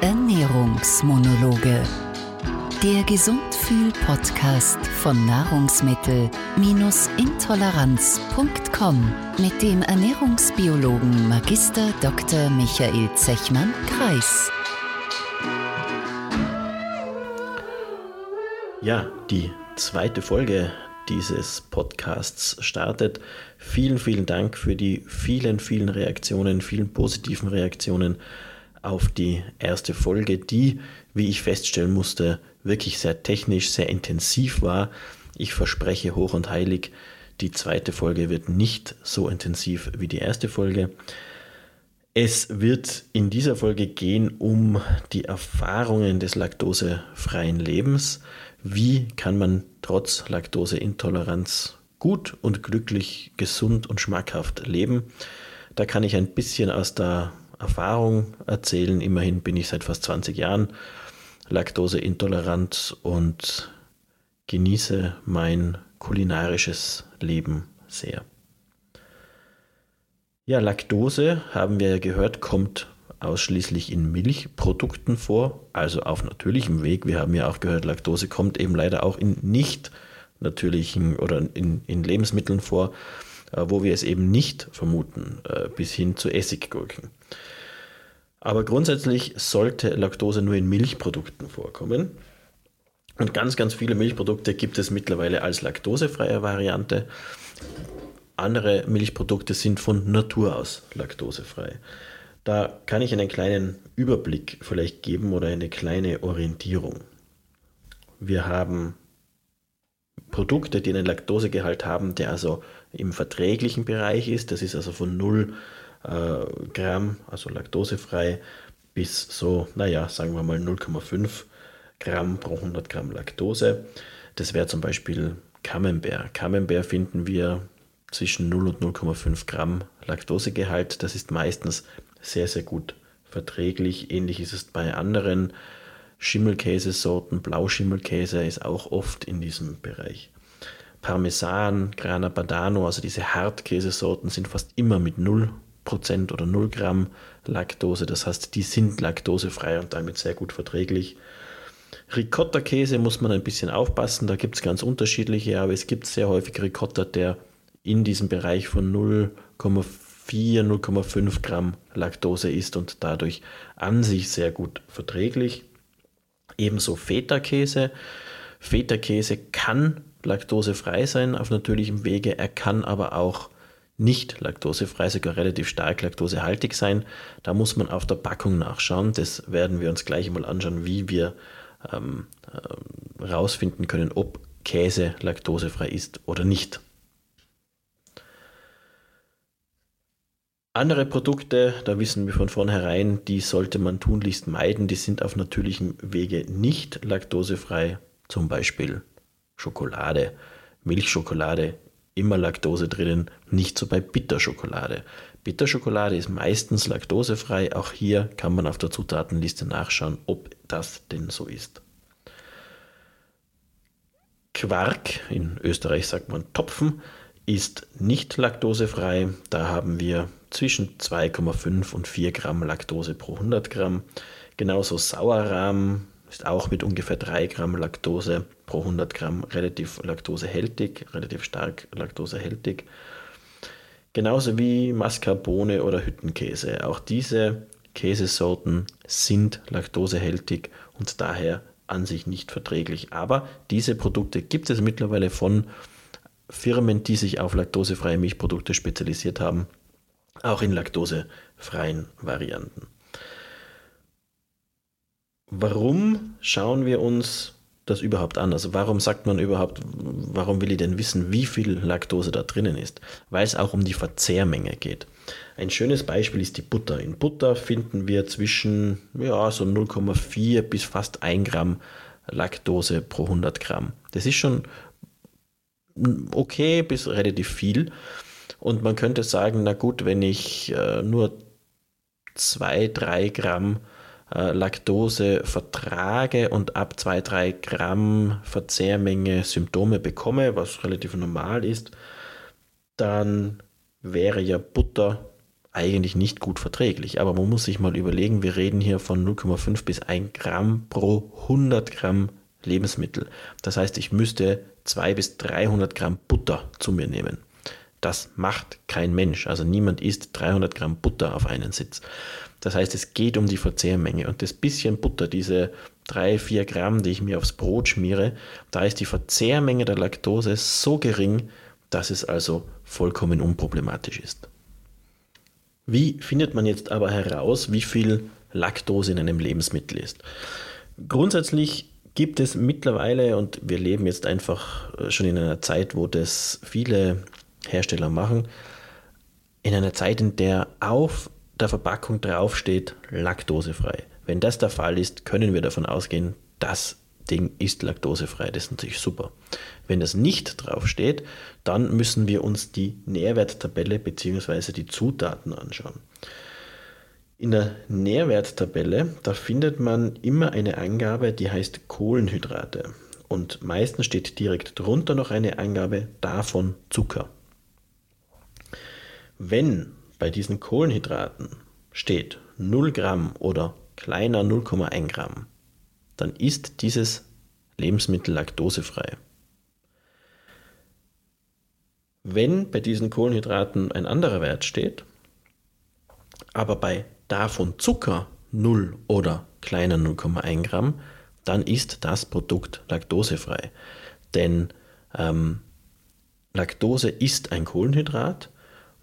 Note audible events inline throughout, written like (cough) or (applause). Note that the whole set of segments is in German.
Ernährungsmonologe. Der Gesundfühl-Podcast von Nahrungsmittel-intoleranz.com mit dem Ernährungsbiologen Magister Dr. Michael Zechmann-Kreis. Ja, die zweite Folge dieses Podcasts startet. Vielen, vielen Dank für die vielen, vielen Reaktionen, vielen positiven Reaktionen auf die erste Folge, die, wie ich feststellen musste, wirklich sehr technisch, sehr intensiv war. Ich verspreche hoch und heilig, die zweite Folge wird nicht so intensiv wie die erste Folge. Es wird in dieser Folge gehen um die Erfahrungen des laktosefreien Lebens. Wie kann man trotz Laktoseintoleranz gut und glücklich, gesund und schmackhaft leben? Da kann ich ein bisschen aus der Erfahrung erzählen. Immerhin bin ich seit fast 20 Jahren laktoseintolerant und genieße mein kulinarisches Leben sehr. Ja, Laktose, haben wir ja gehört, kommt ausschließlich in Milchprodukten vor, also auf natürlichem Weg. Wir haben ja auch gehört, Laktose kommt eben leider auch in nicht natürlichen oder in, in Lebensmitteln vor, wo wir es eben nicht vermuten, äh, bis hin zu Essiggurken. Aber grundsätzlich sollte Laktose nur in Milchprodukten vorkommen. Und ganz, ganz viele Milchprodukte gibt es mittlerweile als laktosefreie Variante. Andere Milchprodukte sind von Natur aus laktosefrei. Da kann ich einen kleinen Überblick vielleicht geben oder eine kleine Orientierung. Wir haben Produkte, die einen Laktosegehalt haben, der also im verträglichen Bereich ist. Das ist also von 0 äh, Gramm, also laktosefrei, bis so, naja, sagen wir mal 0,5 Gramm pro 100 Gramm Laktose. Das wäre zum Beispiel Camembert. Camembert finden wir zwischen 0 und 0,5 Gramm Laktosegehalt. Das ist meistens sehr, sehr gut verträglich. Ähnlich ist es bei anderen Schimmelkäsesorten. Blauschimmelkäse ist auch oft in diesem Bereich. Parmesan, Grana Padano, also diese Hartkäsesorten sind fast immer mit 0 Prozent oder 0 Gramm Laktose. Das heißt, die sind laktosefrei und damit sehr gut verträglich. Ricotta-Käse muss man ein bisschen aufpassen, da gibt es ganz unterschiedliche, aber es gibt sehr häufig Ricotta, der in diesem Bereich von 0,4, 0,5 Gramm Laktose ist und dadurch an sich sehr gut verträglich. Ebenso Feta-Käse. Feta-Käse kann laktosefrei sein auf natürlichem Wege, er kann aber auch nicht laktosefrei, sogar relativ stark laktosehaltig sein. Da muss man auf der Packung nachschauen. Das werden wir uns gleich mal anschauen, wie wir ähm, äh, können, ob Käse laktosefrei ist oder nicht. Andere Produkte, da wissen wir von vornherein, die sollte man tunlichst meiden. Die sind auf natürlichem Wege nicht laktosefrei. Zum Beispiel Schokolade. Milchschokolade immer Laktose drinnen, nicht so bei Bitterschokolade. Bitterschokolade ist meistens laktosefrei, auch hier kann man auf der Zutatenliste nachschauen, ob das denn so ist. Quark, in Österreich sagt man Topfen, ist nicht laktosefrei. Da haben wir zwischen 2,5 und 4 Gramm Laktose pro 100 Gramm. Genauso Sauerrahm ist auch mit ungefähr 3 Gramm Laktose pro 100 Gramm relativ laktosehältig, relativ stark laktosehältig. Genauso wie Mascarpone oder Hüttenkäse. Auch diese Käsesorten sind laktosehältig und daher an sich nicht verträglich. Aber diese Produkte gibt es mittlerweile von Firmen, die sich auf laktosefreie Milchprodukte spezialisiert haben, auch in laktosefreien Varianten. Warum schauen wir uns das überhaupt an? Also warum sagt man überhaupt, warum will ich denn wissen, wie viel Laktose da drinnen ist? Weil es auch um die Verzehrmenge geht. Ein schönes Beispiel ist die Butter. In Butter finden wir zwischen ja, so 0,4 bis fast 1 Gramm Laktose pro 100 Gramm. Das ist schon okay bis relativ viel. Und man könnte sagen, na gut, wenn ich äh, nur 2, 3 Gramm äh, Laktose vertrage und ab 2-3 Gramm Verzehrmenge Symptome bekomme, was relativ normal ist, dann wäre ja Butter eigentlich nicht gut verträglich. Aber man muss sich mal überlegen, wir reden hier von 0,5 bis 1 Gramm pro 100 Gramm Lebensmittel. Das heißt, ich müsste 200 bis 300 Gramm Butter zu mir nehmen. Das macht kein Mensch. Also niemand isst 300 Gramm Butter auf einen Sitz. Das heißt, es geht um die Verzehrmenge. Und das bisschen Butter, diese 3, 4 Gramm, die ich mir aufs Brot schmiere, da ist die Verzehrmenge der Laktose so gering, dass es also vollkommen unproblematisch ist. Wie findet man jetzt aber heraus, wie viel Laktose in einem Lebensmittel ist? Grundsätzlich gibt es mittlerweile, und wir leben jetzt einfach äh, schon in einer Zeit, wo das viele Hersteller machen, in einer Zeit, in der auf der Verpackung draufsteht, laktosefrei. Wenn das der Fall ist, können wir davon ausgehen, das Ding ist laktosefrei. Das ist natürlich super. Wenn das nicht draufsteht, dann müssen wir uns die Nährwerttabelle bzw. die Zutaten anschauen. In der Nährwerttabelle, da findet man immer eine Angabe, die heißt Kohlenhydrate. Und meistens steht direkt drunter noch eine Angabe davon Zucker. Wenn bei diesen Kohlenhydraten steht 0 Gramm oder kleiner 0,1 Gramm, dann ist dieses Lebensmittel laktosefrei. Wenn bei diesen Kohlenhydraten ein anderer Wert steht, aber bei davon Zucker 0 oder kleiner 0,1 Gramm, dann ist das Produkt laktosefrei. Denn ähm, Laktose ist ein Kohlenhydrat,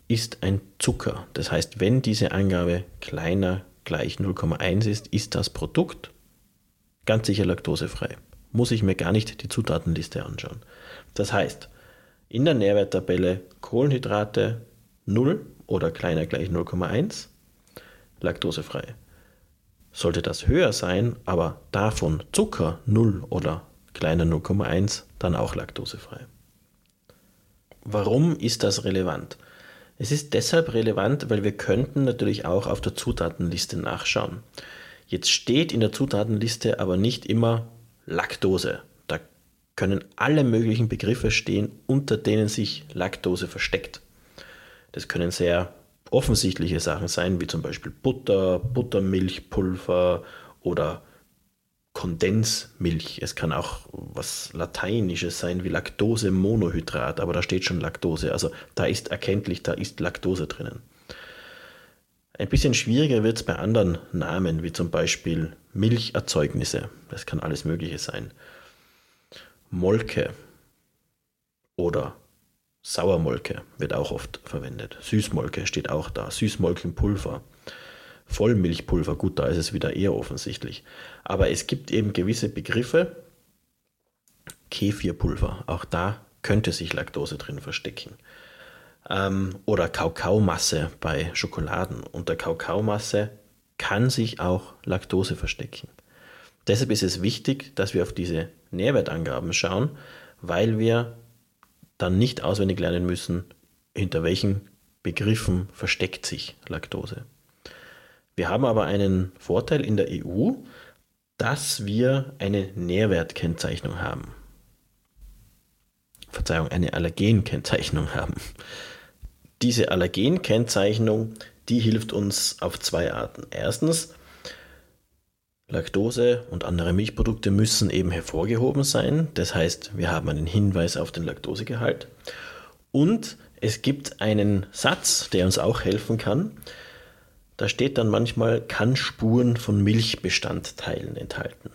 ist ein Zucker. Das heißt, wenn diese Angabe kleiner gleich 0,1 ist, ist das Produkt ganz sicher laktosefrei. Muss ich mir gar nicht die Zutatenliste anschauen. Das heißt, in der Nährwerttabelle Kohlenhydrate 0 oder kleiner gleich 0,1 laktosefrei. Sollte das höher sein, aber davon Zucker 0 oder kleiner 0,1, dann auch laktosefrei. Warum ist das relevant? Es ist deshalb relevant, weil wir könnten natürlich auch auf der Zutatenliste nachschauen. Jetzt steht in der Zutatenliste aber nicht immer Laktose. Da können alle möglichen Begriffe stehen, unter denen sich Laktose versteckt. Das können sehr offensichtliche Sachen sein, wie zum Beispiel Butter, Buttermilchpulver oder Kondensmilch. Es kann auch was Lateinisches sein wie Laktosemonohydrat, aber da steht schon Laktose. Also da ist erkenntlich, da ist Laktose drinnen. Ein bisschen schwieriger wird es bei anderen Namen, wie zum Beispiel Milcherzeugnisse. Das kann alles Mögliche sein. Molke oder Sauermolke wird auch oft verwendet. Süßmolke steht auch da. Süßmolkenpulver. Vollmilchpulver, gut, da ist es wieder eher offensichtlich. Aber es gibt eben gewisse Begriffe. Kefirpulver, auch da könnte sich Laktose drin verstecken. Ähm, oder Kakaomasse bei Schokoladen. Unter Kakaomasse kann sich auch Laktose verstecken. Deshalb ist es wichtig, dass wir auf diese Nährwertangaben schauen, weil wir dann nicht auswendig lernen müssen, hinter welchen Begriffen versteckt sich Laktose. Wir haben aber einen Vorteil in der EU, dass wir eine Nährwertkennzeichnung haben. Verzeihung, eine Allergenkennzeichnung haben. Diese Allergenkennzeichnung, die hilft uns auf zwei Arten. Erstens, Laktose und andere Milchprodukte müssen eben hervorgehoben sein. Das heißt, wir haben einen Hinweis auf den Laktosegehalt. Und es gibt einen Satz, der uns auch helfen kann. Da steht dann manchmal, kann Spuren von Milchbestandteilen enthalten.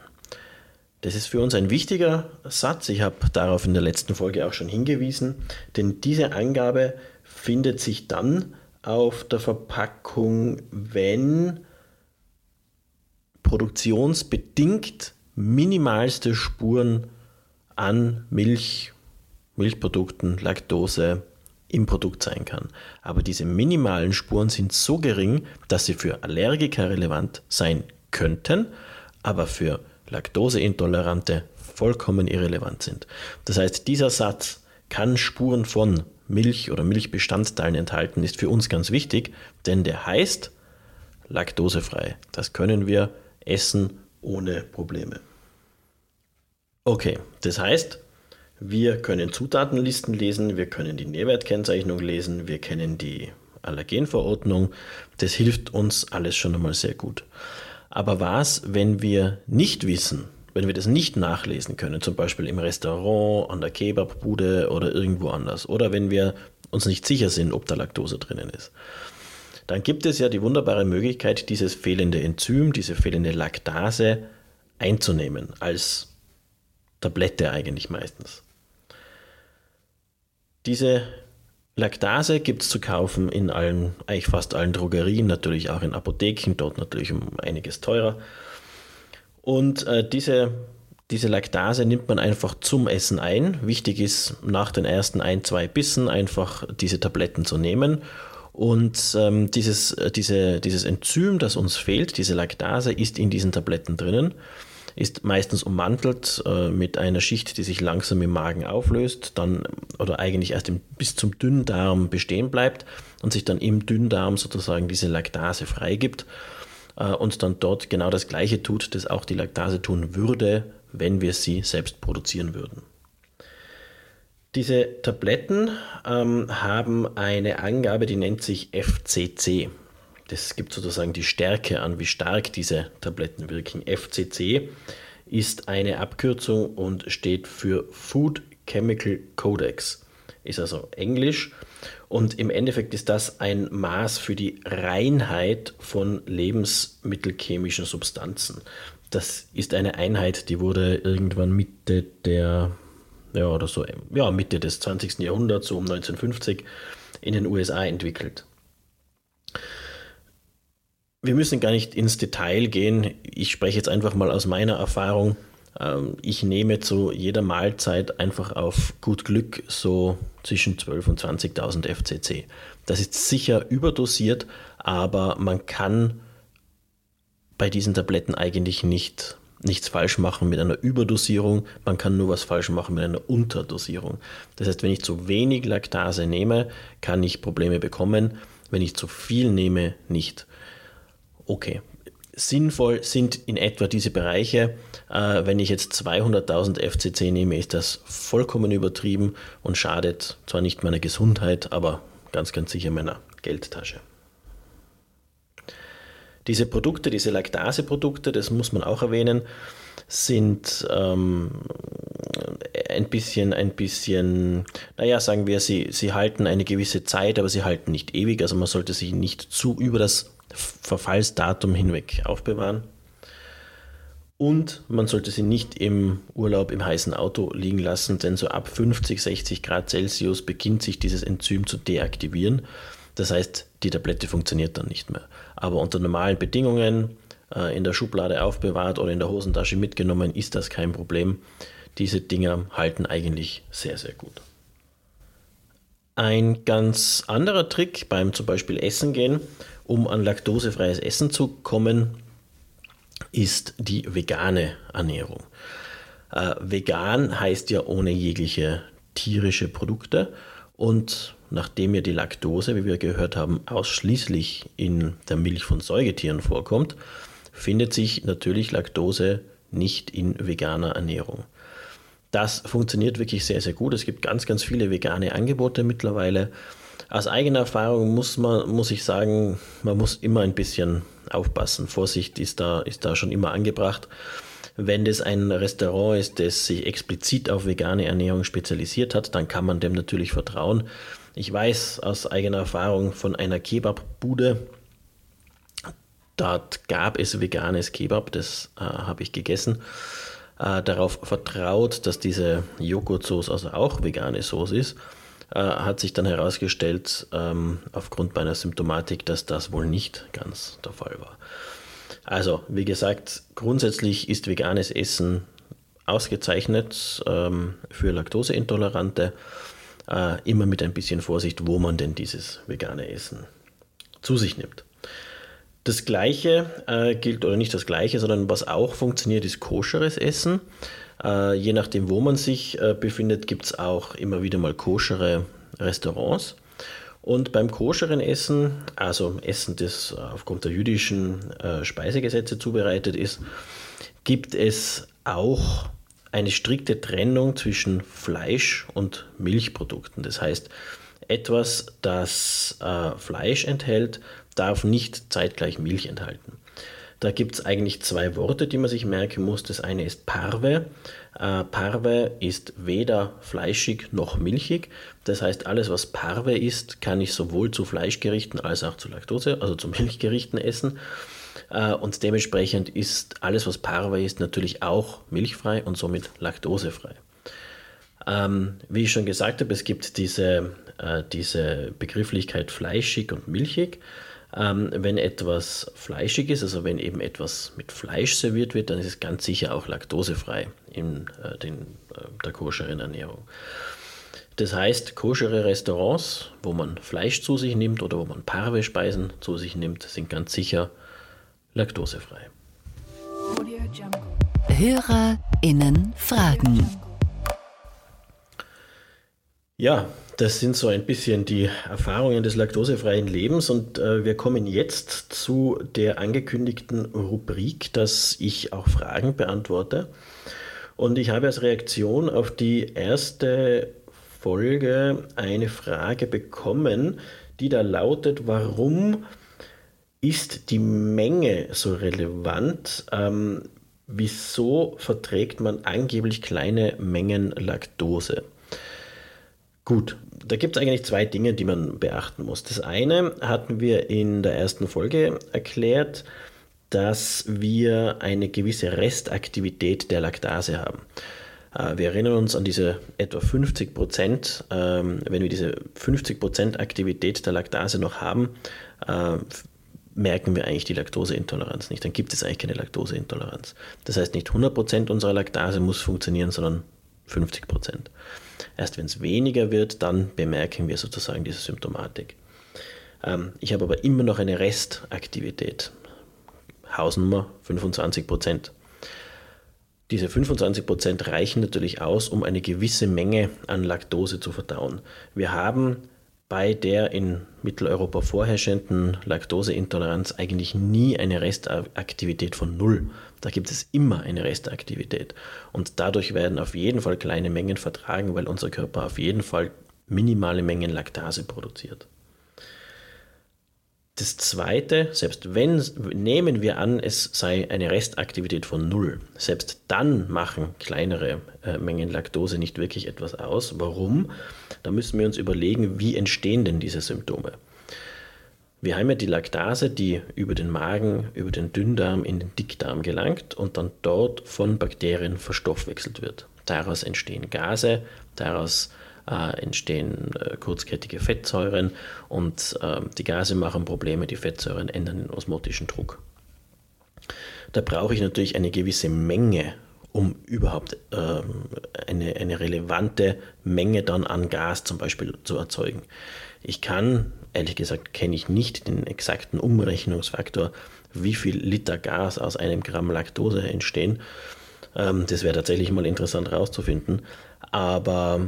Das ist für uns ein wichtiger Satz. Ich habe darauf in der letzten Folge auch schon hingewiesen, denn diese Angabe findet sich dann auf der Verpackung, wenn produktionsbedingt minimalste Spuren an Milch, Milchprodukten, Laktose, im Produkt sein kann. Aber diese minimalen Spuren sind so gering, dass sie für Allergiker relevant sein könnten, aber für Laktoseintolerante vollkommen irrelevant sind. Das heißt, dieser Satz kann Spuren von Milch oder Milchbestandteilen enthalten, ist für uns ganz wichtig, denn der heißt laktosefrei. Das können wir essen ohne Probleme. Okay, das heißt, wir können Zutatenlisten lesen, wir können die Nährwertkennzeichnung lesen, wir kennen die Allergenverordnung. Das hilft uns alles schon einmal sehr gut. Aber was, wenn wir nicht wissen, wenn wir das nicht nachlesen können, zum Beispiel im Restaurant, an der Kebabbude oder irgendwo anders, oder wenn wir uns nicht sicher sind, ob da Laktose drinnen ist, dann gibt es ja die wunderbare Möglichkeit, dieses fehlende Enzym, diese fehlende Laktase einzunehmen, als Tablette eigentlich meistens. Diese Laktase gibt es zu kaufen in allen, eigentlich fast allen Drogerien, natürlich auch in Apotheken, dort natürlich um einiges teurer. Und äh, diese, diese Laktase nimmt man einfach zum Essen ein. Wichtig ist, nach den ersten ein, zwei Bissen einfach diese Tabletten zu nehmen. Und ähm, dieses, äh, diese, dieses Enzym, das uns fehlt, diese Laktase, ist in diesen Tabletten drinnen ist meistens ummantelt äh, mit einer Schicht, die sich langsam im Magen auflöst, dann oder eigentlich erst im, bis zum Dünndarm bestehen bleibt und sich dann im Dünndarm sozusagen diese Laktase freigibt äh, und dann dort genau das Gleiche tut, das auch die Laktase tun würde, wenn wir sie selbst produzieren würden. Diese Tabletten ähm, haben eine Angabe, die nennt sich FCC. Das gibt sozusagen die Stärke an, wie stark diese Tabletten wirken. FCC ist eine Abkürzung und steht für Food Chemical Codex. Ist also Englisch und im Endeffekt ist das ein Maß für die Reinheit von lebensmittelchemischen Substanzen. Das ist eine Einheit, die wurde irgendwann Mitte der, ja, oder so, ja, Mitte des 20. Jahrhunderts, so um 1950, in den USA entwickelt. Wir müssen gar nicht ins Detail gehen. Ich spreche jetzt einfach mal aus meiner Erfahrung. Ähm, ich nehme zu jeder Mahlzeit einfach auf gut Glück so zwischen 12.000 und 20.000 FCC. Das ist sicher überdosiert, aber man kann bei diesen Tabletten eigentlich nicht, nichts falsch machen mit einer Überdosierung. Man kann nur was falsch machen mit einer Unterdosierung. Das heißt, wenn ich zu wenig Laktase nehme, kann ich Probleme bekommen. Wenn ich zu viel nehme, nicht okay. Sinnvoll sind in etwa diese Bereiche. Äh, wenn ich jetzt 200.000 FCC nehme, ist das vollkommen übertrieben und schadet zwar nicht meiner Gesundheit, aber ganz, ganz sicher meiner Geldtasche. Diese Produkte, diese Laktase-Produkte, das muss man auch erwähnen, sind ähm, ein bisschen, ein bisschen, naja, sagen wir, sie, sie halten eine gewisse Zeit, aber sie halten nicht ewig. Also man sollte sich nicht zu über das Verfallsdatum hinweg aufbewahren. Und man sollte sie nicht im Urlaub im heißen Auto liegen lassen, denn so ab 50, 60 Grad Celsius beginnt sich dieses Enzym zu deaktivieren. Das heißt, die Tablette funktioniert dann nicht mehr. Aber unter normalen Bedingungen äh, in der Schublade aufbewahrt oder in der Hosentasche mitgenommen, ist das kein Problem. Diese Dinger halten eigentlich sehr, sehr gut. Ein ganz anderer Trick beim zum Beispiel Essen gehen um an laktosefreies Essen zu kommen, ist die vegane Ernährung. Äh, vegan heißt ja ohne jegliche tierische Produkte und nachdem ja die Laktose, wie wir gehört haben, ausschließlich in der Milch von Säugetieren vorkommt, findet sich natürlich Laktose nicht in veganer Ernährung. Das funktioniert wirklich sehr, sehr gut. Es gibt ganz, ganz viele vegane Angebote mittlerweile. Aus eigener Erfahrung muss man, muss ich sagen, man muss immer ein bisschen aufpassen. Vorsicht ist da, ist da schon immer angebracht. Wenn das ein Restaurant ist, das sich explizit auf vegane Ernährung spezialisiert hat, dann kann man dem natürlich vertrauen. Ich weiß aus eigener Erfahrung von einer Kebabbude, dort gab es veganes Kebab, das äh, habe ich gegessen. Äh, darauf vertraut, dass diese Joghurtsoße also auch vegane Soße ist äh, hat sich dann herausgestellt, ähm, aufgrund meiner Symptomatik, dass das wohl nicht ganz der Fall war. Also, wie gesagt, grundsätzlich ist veganes Essen ausgezeichnet ähm, für Laktoseintolerante. Äh, immer mit ein bisschen Vorsicht, wo man denn dieses vegane Essen zu sich nimmt. Das Gleiche äh, gilt, oder nicht das Gleiche, sondern was auch funktioniert, ist koscheres Essen. Äh, je nachdem, wo man sich äh, befindet, gibt es auch immer wieder mal koschere Restaurants. Und beim koscheren Essen, also Essen, das aufgrund der jüdischen äh, Speisegesetze zubereitet ist, gibt es auch eine strikte Trennung zwischen Fleisch und Milchprodukten. Das heißt, etwas, das äh, Fleisch enthält, darf nicht zeitgleich Milch enthalten. Da gibt es eigentlich zwei Worte, die man sich merken muss. Das eine ist Parve. Äh, Parve ist weder fleischig noch milchig. Das heißt, alles, was Parve ist, kann ich sowohl zu Fleischgerichten als auch zu Laktose, also zu (laughs) Milchgerichten essen. Äh, und dementsprechend ist alles, was Parve ist, natürlich auch milchfrei und somit laktosefrei. Ähm, wie ich schon gesagt habe, es gibt diese, äh, diese Begrifflichkeit fleischig und milchig. Ähm, wenn etwas fleischig ist, also wenn eben etwas mit Fleisch serviert wird, dann ist es ganz sicher auch laktosefrei in äh, den, äh, der koscheren Ernährung. Das heißt, koschere Restaurants, wo man Fleisch zu sich nimmt oder wo man Parve-Speisen zu sich nimmt, sind ganz sicher laktosefrei. HörerInnen Fragen. Ja, das sind so ein bisschen die Erfahrungen des laktosefreien Lebens und äh, wir kommen jetzt zu der angekündigten Rubrik, dass ich auch Fragen beantworte. Und ich habe als Reaktion auf die erste Folge eine Frage bekommen, die da lautet, warum ist die Menge so relevant? Ähm, wieso verträgt man angeblich kleine Mengen Laktose? Gut, da gibt es eigentlich zwei Dinge, die man beachten muss. Das eine hatten wir in der ersten Folge erklärt, dass wir eine gewisse Restaktivität der Laktase haben. Äh, wir erinnern uns an diese etwa 50 Prozent. Ähm, wenn wir diese 50 Prozent Aktivität der Laktase noch haben, äh, merken wir eigentlich die Laktoseintoleranz nicht. Dann gibt es eigentlich keine Laktoseintoleranz. Das heißt, nicht 100 Prozent unserer Laktase muss funktionieren, sondern 50 Prozent. Erst wenn es weniger wird, dann bemerken wir sozusagen diese Symptomatik. Ähm, ich habe aber immer noch eine Restaktivität. Hausnummer 25 Prozent. Diese 25 Prozent reichen natürlich aus, um eine gewisse Menge an Laktose zu verdauen. Wir haben bei der in Mitteleuropa vorherrschenden Laktoseintoleranz eigentlich nie eine Restaktivität von null. Da gibt es immer eine Restaktivität. Und dadurch werden auf jeden Fall kleine Mengen vertragen, weil unser Körper auf jeden Fall minimale Mengen Laktase produziert. Das zweite, selbst wenn, nehmen wir an, es sei eine Restaktivität von null, selbst dann machen kleinere äh, Mengen Laktose nicht wirklich etwas aus. Warum? Da müssen wir uns überlegen, wie entstehen denn diese Symptome. Wir haben ja die Laktase, die über den Magen, über den Dünndarm in den Dickdarm gelangt und dann dort von Bakterien verstoffwechselt wird. Daraus entstehen Gase, daraus äh, entstehen äh, kurzkettige Fettsäuren und äh, die Gase machen Probleme, die Fettsäuren ändern den osmotischen Druck. Da brauche ich natürlich eine gewisse Menge, um überhaupt ähm, eine, eine relevante Menge dann an Gas zum Beispiel zu erzeugen. Ich kann ehrlich gesagt kenne ich nicht den exakten Umrechnungsfaktor, wie viel Liter Gas aus einem Gramm Laktose entstehen. Ähm, das wäre tatsächlich mal interessant herauszufinden. Aber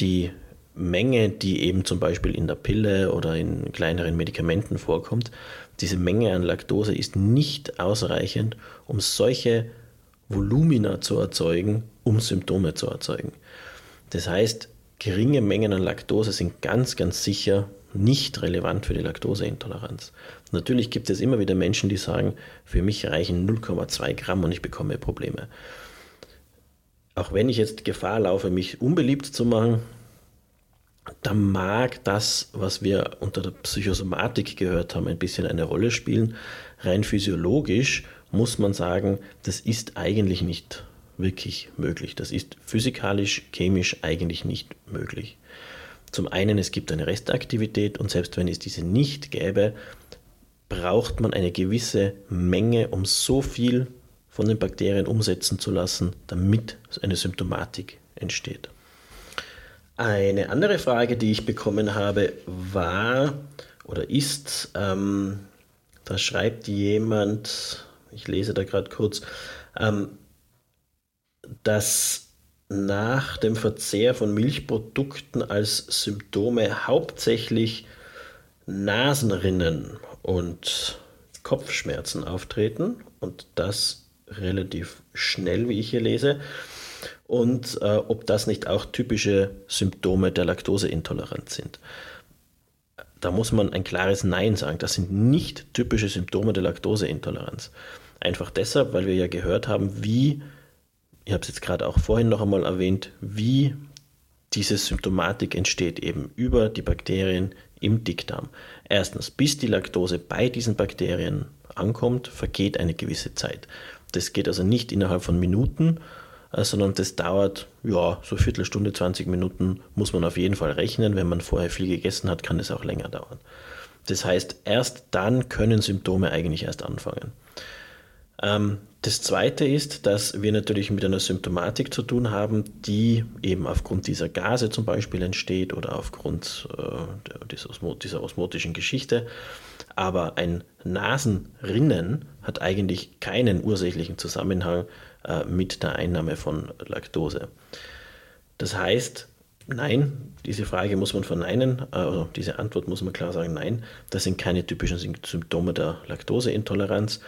die Menge, die eben zum Beispiel in der Pille oder in kleineren Medikamenten vorkommt, diese Menge an Laktose ist nicht ausreichend, um solche Volumina zu erzeugen, um Symptome zu erzeugen. Das heißt, geringe Mengen an Laktose sind ganz, ganz sicher nicht relevant für die Laktoseintoleranz. Natürlich gibt es immer wieder Menschen, die sagen, für mich reichen 0,2 Gramm und ich bekomme Probleme. Auch wenn ich jetzt Gefahr laufe, mich unbeliebt zu machen, dann mag das, was wir unter der Psychosomatik gehört haben, ein bisschen eine Rolle spielen. Rein physiologisch muss man sagen, das ist eigentlich nicht wirklich möglich. Das ist physikalisch, chemisch eigentlich nicht möglich. Zum einen, es gibt eine Restaktivität und selbst wenn es diese nicht gäbe, braucht man eine gewisse Menge, um so viel von den Bakterien umsetzen zu lassen, damit eine Symptomatik entsteht. Eine andere Frage, die ich bekommen habe, war oder ist, ähm, da schreibt jemand, ich lese da gerade kurz, ähm, dass nach dem Verzehr von Milchprodukten als Symptome hauptsächlich Nasenrinnen und Kopfschmerzen auftreten und das relativ schnell, wie ich hier lese. und äh, ob das nicht auch typische Symptome der Laktoseintoleranz sind. Da muss man ein klares Nein sagen. Das sind nicht typische Symptome der Laktoseintoleranz. Einfach deshalb, weil wir ja gehört haben, wie, ich habe es jetzt gerade auch vorhin noch einmal erwähnt, wie diese Symptomatik entsteht eben über die Bakterien im Dickdarm. Erstens, bis die Laktose bei diesen Bakterien ankommt, vergeht eine gewisse Zeit. Das geht also nicht innerhalb von Minuten, äh, sondern das dauert, ja, so Viertelstunde, 20 Minuten muss man auf jeden Fall rechnen. Wenn man vorher viel gegessen hat, kann es auch länger dauern. Das heißt, erst dann können Symptome eigentlich erst anfangen. Ähm, das Zweite ist, dass wir natürlich mit einer Symptomatik zu tun haben, die eben aufgrund dieser Gase zum Beispiel entsteht oder aufgrund äh, dieser, osmotischen Geschichte. Aber ein Nasenrinnen hat eigentlich keinen ursächlichen Zusammenhang äh, mit der Einnahme von Laktose. Das heißt, nein, diese Frage muss man verneinen, also diese Antwort muss man klar sagen, nein, das sind keine typischen Symptome der Laktoseintoleranz.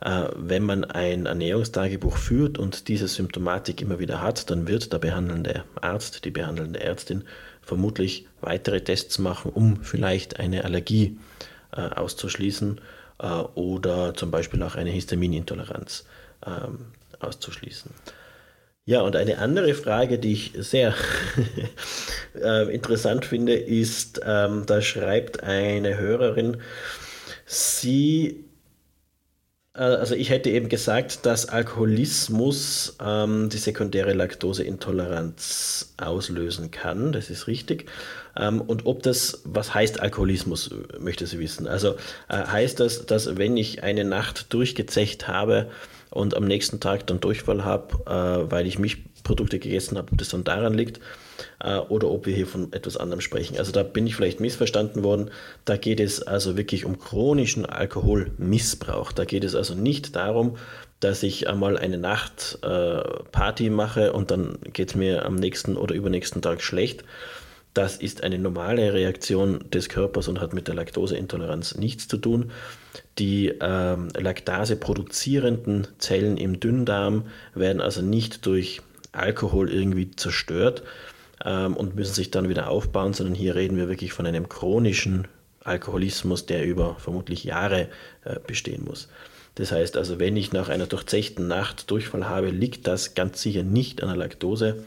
Äh, wenn man ein Ernährungstagebuch führt und diese Symptomatik immer wieder hat, dann wird der behandelnde Arzt, die behandelnde Ärztin vermutlich weitere Tests machen, um vielleicht eine Allergie äh, auszuschließen äh, oder zum Beispiel auch eine Histaminintoleranz ähm, auszuschließen. Ja, und eine andere Frage, die ich sehr (laughs) interessant finde, ist, ähm, da schreibt eine Hörerin, sie also ich hätte eben gesagt, dass Alkoholismus ähm, die sekundäre Laktoseintoleranz auslösen kann. Das ist richtig. Ähm, und ob das, was heißt Alkoholismus, möchte sie wissen. Also äh, heißt das, dass wenn ich eine Nacht durchgezecht habe und am nächsten Tag dann Durchfall habe, äh, weil ich Milchprodukte gegessen habe, ob das dann daran liegt, äh, oder ob wir hier von etwas anderem sprechen. Also da bin ich vielleicht missverstanden worden. Da geht es also wirklich um chronischen Alkoholmissbrauch. Da geht es also nicht darum, dass ich einmal eine Nacht äh, Party mache und dann geht es mir am nächsten oder übernächsten Tag schlecht. Das ist eine normale Reaktion des Körpers und hat mit der Laktoseintoleranz nichts zu tun. Die ähm, Laktase produzierenden Zellen im Dünndarm werden also nicht durch Alkohol irgendwie zerstört, ähm, und müssen sich dann wieder aufbauen, sondern hier reden wir wirklich von einem chronischen Alkoholismus, der über vermutlich Jahre äh, bestehen muss. Das heißt also, wenn ich nach einer durchzechten Nacht Durchfall habe, liegt das ganz sicher nicht an der Laktose.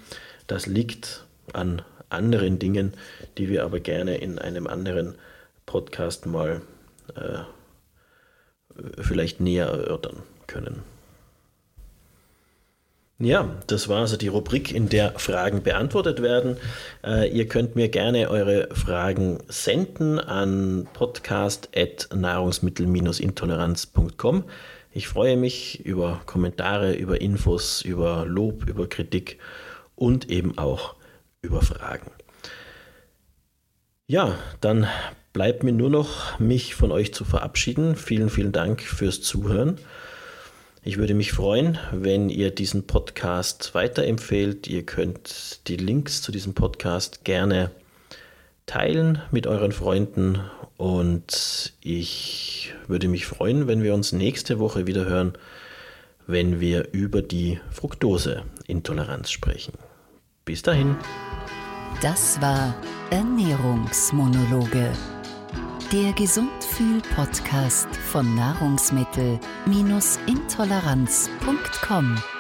Das liegt an anderen Dingen, die wir aber gerne in einem anderen Podcast mal äh, vielleicht näher erörtern können. Ja, das war also die Rubrik, in der Fragen beantwortet werden. Äh, ihr könnt mir gerne eure Fragen senden an podcast.nahrungsmittel-intoleranz.com. Ich freue mich über Kommentare, über Infos, über Lob, über Kritik und eben auch über Fragen. Ja, dann bleibt mir nur noch, mich von euch zu verabschieden. Vielen, vielen Dank fürs Zuhören. Ich würde mich freuen, wenn ihr diesen Podcast weiterempfehlt. Ihr könnt die Links zu diesem Podcast gerne teilen mit euren Freunden und ich würde mich freuen, wenn wir uns nächste Woche wieder hören, wenn wir über die Fructoseintoleranz sprechen. Bis dahin. Das war Ernährungsmonologe der Gesundfühl-Podcast von Nahrungsmittel-intoleranz.com